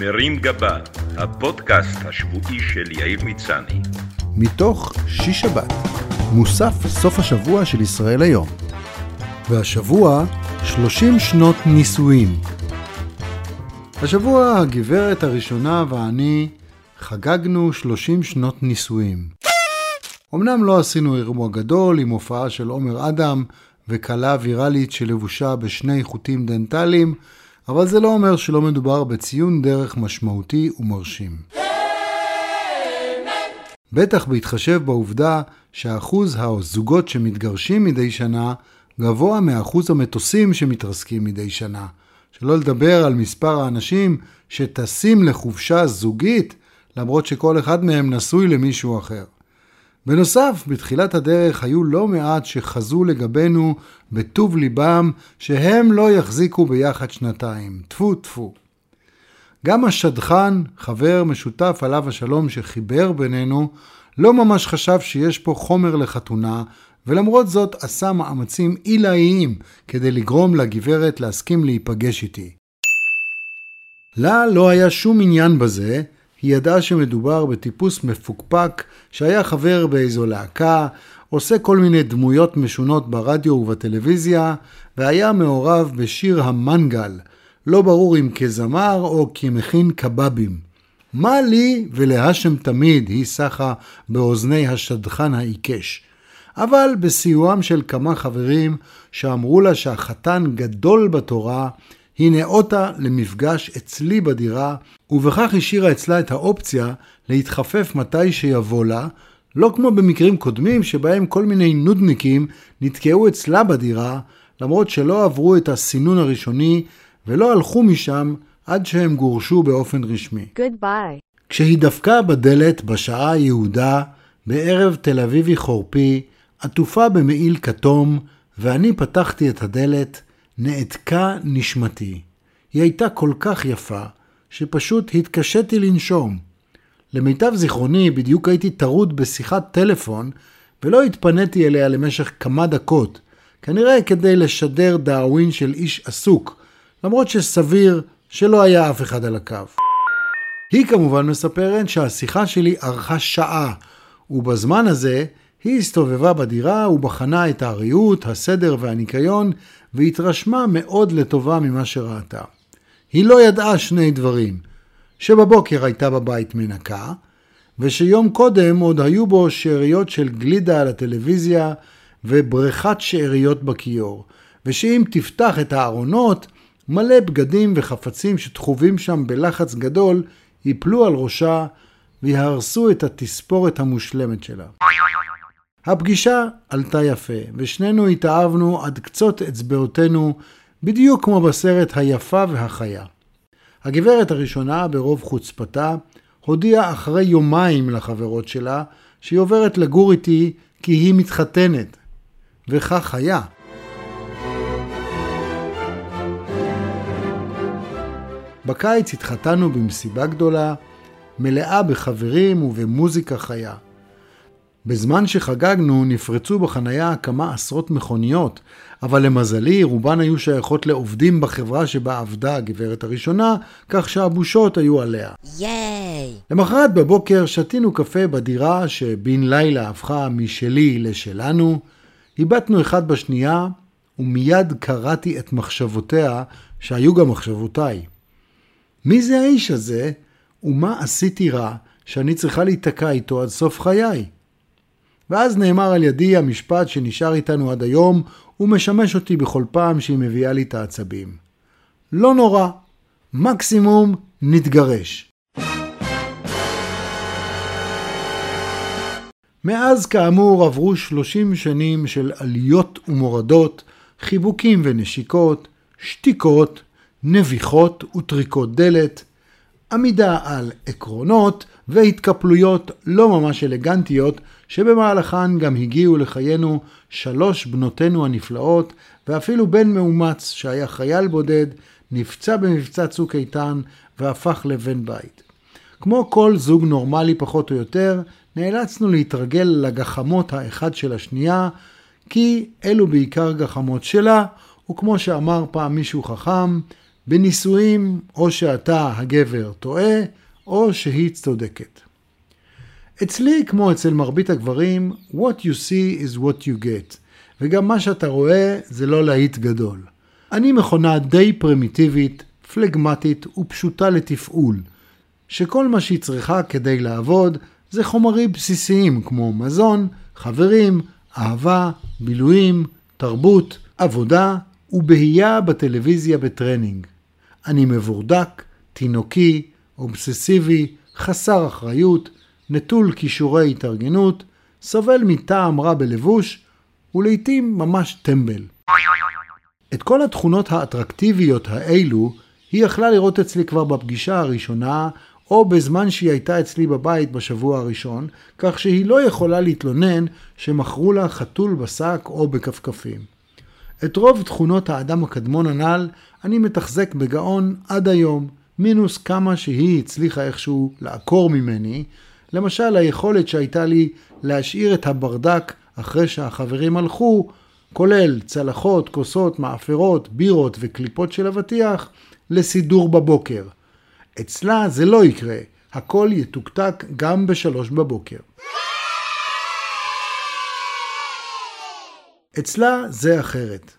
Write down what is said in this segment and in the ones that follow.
מרים גבה, הפודקאסט השבועי של יאיר מצני. מתוך שיש שבת, מוסף סוף השבוע של ישראל היום. והשבוע, 30 שנות נישואים. השבוע הגברת הראשונה ואני חגגנו 30 שנות נישואים. אמנם לא עשינו אירוע גדול עם הופעה של עומר אדם וכלה ויראלית שלבושה בשני חוטים דנטליים, אבל זה לא אומר שלא מדובר בציון דרך משמעותי ומרשים. בטח בהתחשב בעובדה שאחוז הזוגות שמתגרשים מדי שנה גבוה מאחוז המטוסים שמתרסקים מדי שנה. שלא לדבר על מספר האנשים שטסים לחופשה זוגית, למרות שכל אחד מהם נשוי למישהו אחר. בנוסף, בתחילת הדרך היו לא מעט שחזו לגבינו בטוב ליבם שהם לא יחזיקו ביחד שנתיים. טפו טפו. גם השדכן, חבר משותף עליו השלום שחיבר בינינו, לא ממש חשב שיש פה חומר לחתונה, ולמרות זאת עשה מאמצים עילאיים כדי לגרום לגברת להסכים להיפגש איתי. לה לא היה שום עניין בזה, היא ידעה שמדובר בטיפוס מפוקפק שהיה חבר באיזו להקה, עושה כל מיני דמויות משונות ברדיו ובטלוויזיה, והיה מעורב בשיר המנגל, לא ברור אם כזמר או כמכין קבבים. מה לי ולהשם תמיד, היא סחה באוזני השדכן העיקש. אבל בסיועם של כמה חברים שאמרו לה שהחתן גדול בתורה, היא נאותה למפגש אצלי בדירה, ובכך השאירה אצלה את האופציה להתחפף מתי שיבוא לה, לא כמו במקרים קודמים שבהם כל מיני נודניקים נתקעו אצלה בדירה, למרות שלא עברו את הסינון הראשוני ולא הלכו משם עד שהם גורשו באופן רשמי. Goodbye. כשהיא דפקה בדלת בשעה היהודה, בערב תל אביבי חורפי, עטופה במעיל כתום, ואני פתחתי את הדלת, נעתקה נשמתי. היא הייתה כל כך יפה, שפשוט התקשיתי לנשום. למיטב זיכרוני, בדיוק הייתי טרוד בשיחת טלפון, ולא התפניתי אליה למשך כמה דקות, כנראה כדי לשדר דאווין של איש עסוק, למרות שסביר שלא היה אף אחד על הקו. היא כמובן מספרת שהשיחה שלי ארכה שעה, ובזמן הזה היא הסתובבה בדירה ובחנה את הריהוט, הסדר והניקיון, והתרשמה מאוד לטובה ממה שראתה. היא לא ידעה שני דברים, שבבוקר הייתה בבית מנקה, ושיום קודם עוד היו בו שאריות של גלידה על הטלוויזיה ובריכת שאריות בכיור, ושאם תפתח את הארונות, מלא בגדים וחפצים שתחובים שם בלחץ גדול, ייפלו על ראשה ויהרסו את התספורת המושלמת שלה. הפגישה עלתה יפה, ושנינו התאהבנו עד קצות אצבעותינו, בדיוק כמו בסרט היפה והחיה. הגברת הראשונה, ברוב חוצפתה, הודיעה אחרי יומיים לחברות שלה שהיא עוברת לגור איתי כי היא מתחתנת. וכך היה. בקיץ התחתנו במסיבה גדולה, מלאה בחברים ובמוזיקה חיה. בזמן שחגגנו נפרצו בחנייה כמה עשרות מכוניות, אבל למזלי רובן היו שייכות לעובדים בחברה שבה עבדה הגברת הראשונה, כך שהבושות היו עליה. ייי! למחרת בבוקר שתינו קפה בדירה שבן לילה הפכה משלי לשלנו, הבטנו אחד בשנייה, ומיד קראתי את מחשבותיה, שהיו גם מחשבותיי. מי זה האיש הזה, ומה עשיתי רע שאני צריכה להיתקע איתו עד סוף חיי? ואז נאמר על ידי המשפט שנשאר איתנו עד היום, ומשמש אותי בכל פעם שהיא מביאה לי את העצבים. לא נורא, מקסימום נתגרש. מאז כאמור עברו 30 שנים של עליות ומורדות, חיבוקים ונשיקות, שתיקות, נביחות וטריקות דלת, עמידה על עקרונות והתקפלויות לא ממש אלגנטיות שבמהלכן גם הגיעו לחיינו שלוש בנותינו הנפלאות ואפילו בן מאומץ שהיה חייל בודד, נפצע במבצע צוק איתן והפך לבן בית. כמו כל זוג נורמלי פחות או יותר, נאלצנו להתרגל לגחמות האחד של השנייה, כי אלו בעיקר גחמות שלה, וכמו שאמר פעם מישהו חכם, בנישואים, או שאתה, הגבר, טועה, או שהיא צודקת. אצלי, כמו אצל מרבית הגברים, what you see is what you get, וגם מה שאתה רואה זה לא להיט גדול. אני מכונה די פרימיטיבית, פלגמטית ופשוטה לתפעול, שכל מה שהיא צריכה כדי לעבוד זה חומרים בסיסיים כמו מזון, חברים, אהבה, בילויים, תרבות, עבודה ובהייה בטלוויזיה בטרנינג. אני מבורדק, תינוקי, אובססיבי, חסר אחריות, נטול כישורי התארגנות, סובל מטעם רע בלבוש, ולעיתים ממש טמבל. את כל התכונות האטרקטיביות האלו היא יכלה לראות אצלי כבר בפגישה הראשונה, או בזמן שהיא הייתה אצלי בבית בשבוע הראשון, כך שהיא לא יכולה להתלונן שמכרו לה חתול בשק או בכפכפים. את רוב תכונות האדם הקדמון הנ"ל אני מתחזק בגאון עד היום, מינוס כמה שהיא הצליחה איכשהו לעקור ממני, למשל היכולת שהייתה לי להשאיר את הברדק אחרי שהחברים הלכו, כולל צלחות, כוסות, מאפרות, בירות וקליפות של אבטיח, לסידור בבוקר. אצלה זה לא יקרה, הכל יתוקתק גם בשלוש בבוקר. אצלה זה אחרת.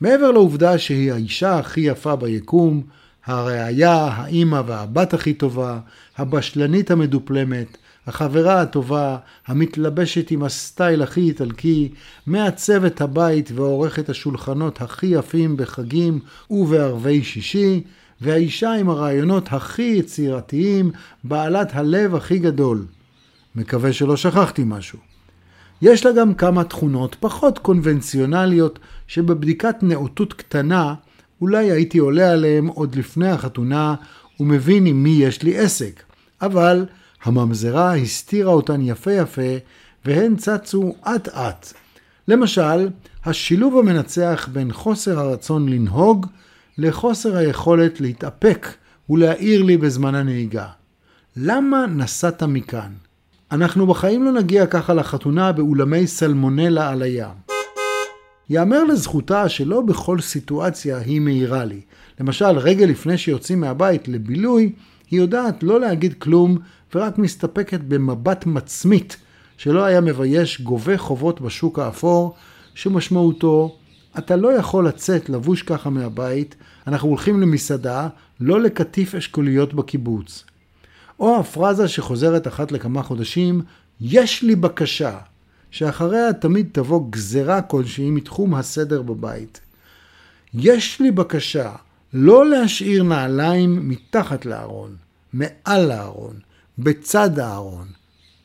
מעבר לעובדה שהיא האישה הכי יפה ביקום, הראיה, האימא והבת הכי טובה, הבשלנית המדופלמת, החברה הטובה, המתלבשת עם הסטייל הכי איטלקי, מעצבת הבית ועורכת השולחנות הכי יפים בחגים ובערבי שישי, והאישה עם הרעיונות הכי יצירתיים, בעלת הלב הכי גדול. מקווה שלא שכחתי משהו. יש לה גם כמה תכונות פחות קונבנציונליות שבבדיקת נאותות קטנה אולי הייתי עולה עליהן עוד לפני החתונה ומבין עם מי יש לי עסק, אבל הממזרה הסתירה אותן יפה יפה והן צצו אט אט. למשל, השילוב המנצח בין חוסר הרצון לנהוג לחוסר היכולת להתאפק ולהעיר לי בזמן הנהיגה. למה נסעת מכאן? אנחנו בחיים לא נגיע ככה לחתונה באולמי סלמונלה על הים. יאמר לזכותה שלא בכל סיטואציה היא מעירה לי. למשל, רגע לפני שיוצאים מהבית לבילוי, היא יודעת לא להגיד כלום ורק מסתפקת במבט מצמית שלא היה מבייש גובה חובות בשוק האפור, שמשמעותו, אתה לא יכול לצאת לבוש ככה מהבית, אנחנו הולכים למסעדה, לא לקטיף אשכוליות בקיבוץ. או הפרזה שחוזרת אחת לכמה חודשים, יש לי בקשה, שאחריה תמיד תבוא גזרה כלשהי מתחום הסדר בבית. יש לי בקשה לא להשאיר נעליים מתחת לארון, מעל הארון, בצד הארון,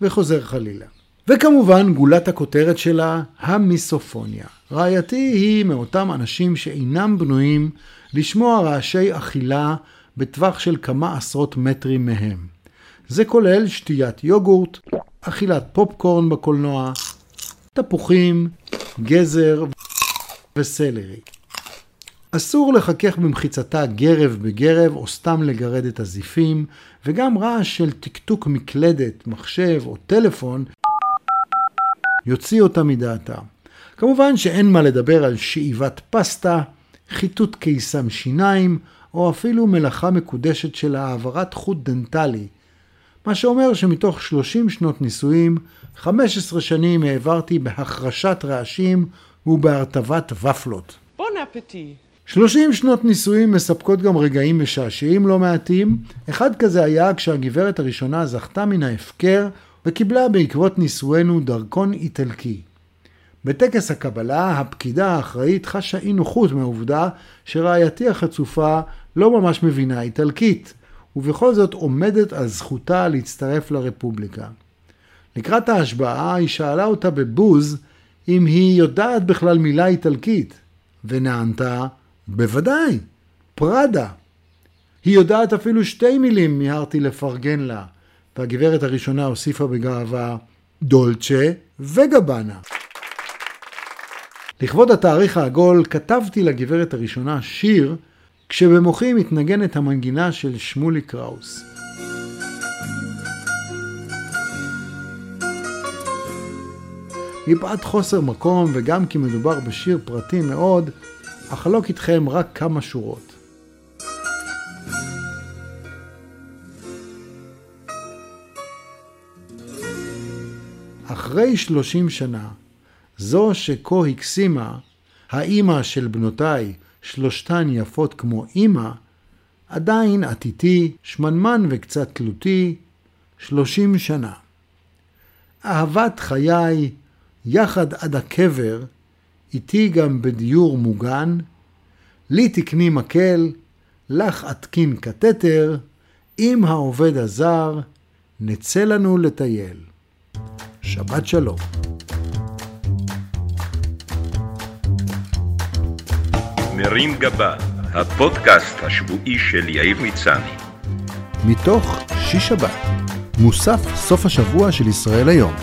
וחוזר חלילה. וכמובן גולת הכותרת שלה, המיסופוניה. רעייתי היא מאותם אנשים שאינם בנויים לשמוע רעשי אכילה בטווח של כמה עשרות מטרים מהם. זה כולל שתיית יוגורט, אכילת פופקורן בקולנוע, תפוחים, גזר וסלרי. אסור לחכך במחיצתה גרב בגרב או סתם לגרד את הזיפים, וגם רעש של תקתוק מקלדת, מחשב או טלפון יוציא אותה מדעתה. כמובן שאין מה לדבר על שאיבת פסטה, חיטוט קיסם שיניים, או אפילו מלאכה מקודשת של העברת חוט דנטלי. מה שאומר שמתוך 30 שנות נישואים, 15 שנים העברתי בהחרשת רעשים ובהרטבת ופלות. בון אפטי. 30 שנות נישואים מספקות גם רגעים משעשעים לא מעטים. אחד כזה היה כשהגברת הראשונה זכתה מן ההפקר וקיבלה בעקבות נישואינו דרכון איטלקי. בטקס הקבלה, הפקידה האחראית חשה אי נוחות מהעובדה שרעייתי החצופה לא ממש מבינה איטלקית, ובכל זאת עומדת על זכותה להצטרף לרפובליקה. לקראת ההשבעה היא שאלה אותה בבוז אם היא יודעת בכלל מילה איטלקית, ונענתה, בוודאי, פראדה. היא יודעת אפילו שתי מילים, מיהרתי לפרגן לה, והגברת הראשונה הוסיפה בגאווה, דולצ'ה וגבנה. לכבוד התאריך העגול כתבתי לגברת הראשונה שיר כשבמוחי מתנגנת המנגינה של שמולי קראוס. מפאת חוסר מקום וגם כי מדובר בשיר פרטי מאוד, אחלוק איתכם רק כמה שורות. אחרי שלושים שנה, זו שכה הקסימה, האימא של בנותיי, שלושתן יפות כמו אימא, עדיין עתיתי, שמנמן וקצת תלותי, שלושים שנה. אהבת חיי, יחד עד הקבר, איתי גם בדיור מוגן, לי תקני מקל, לך אתקין קטטר, עם העובד הזר, נצא לנו לטייל. שבת שלום. מרים גבה, הפודקאסט השבועי של יאיר מצני. מתוך שיש שבת, מוסף סוף השבוע של ישראל היום.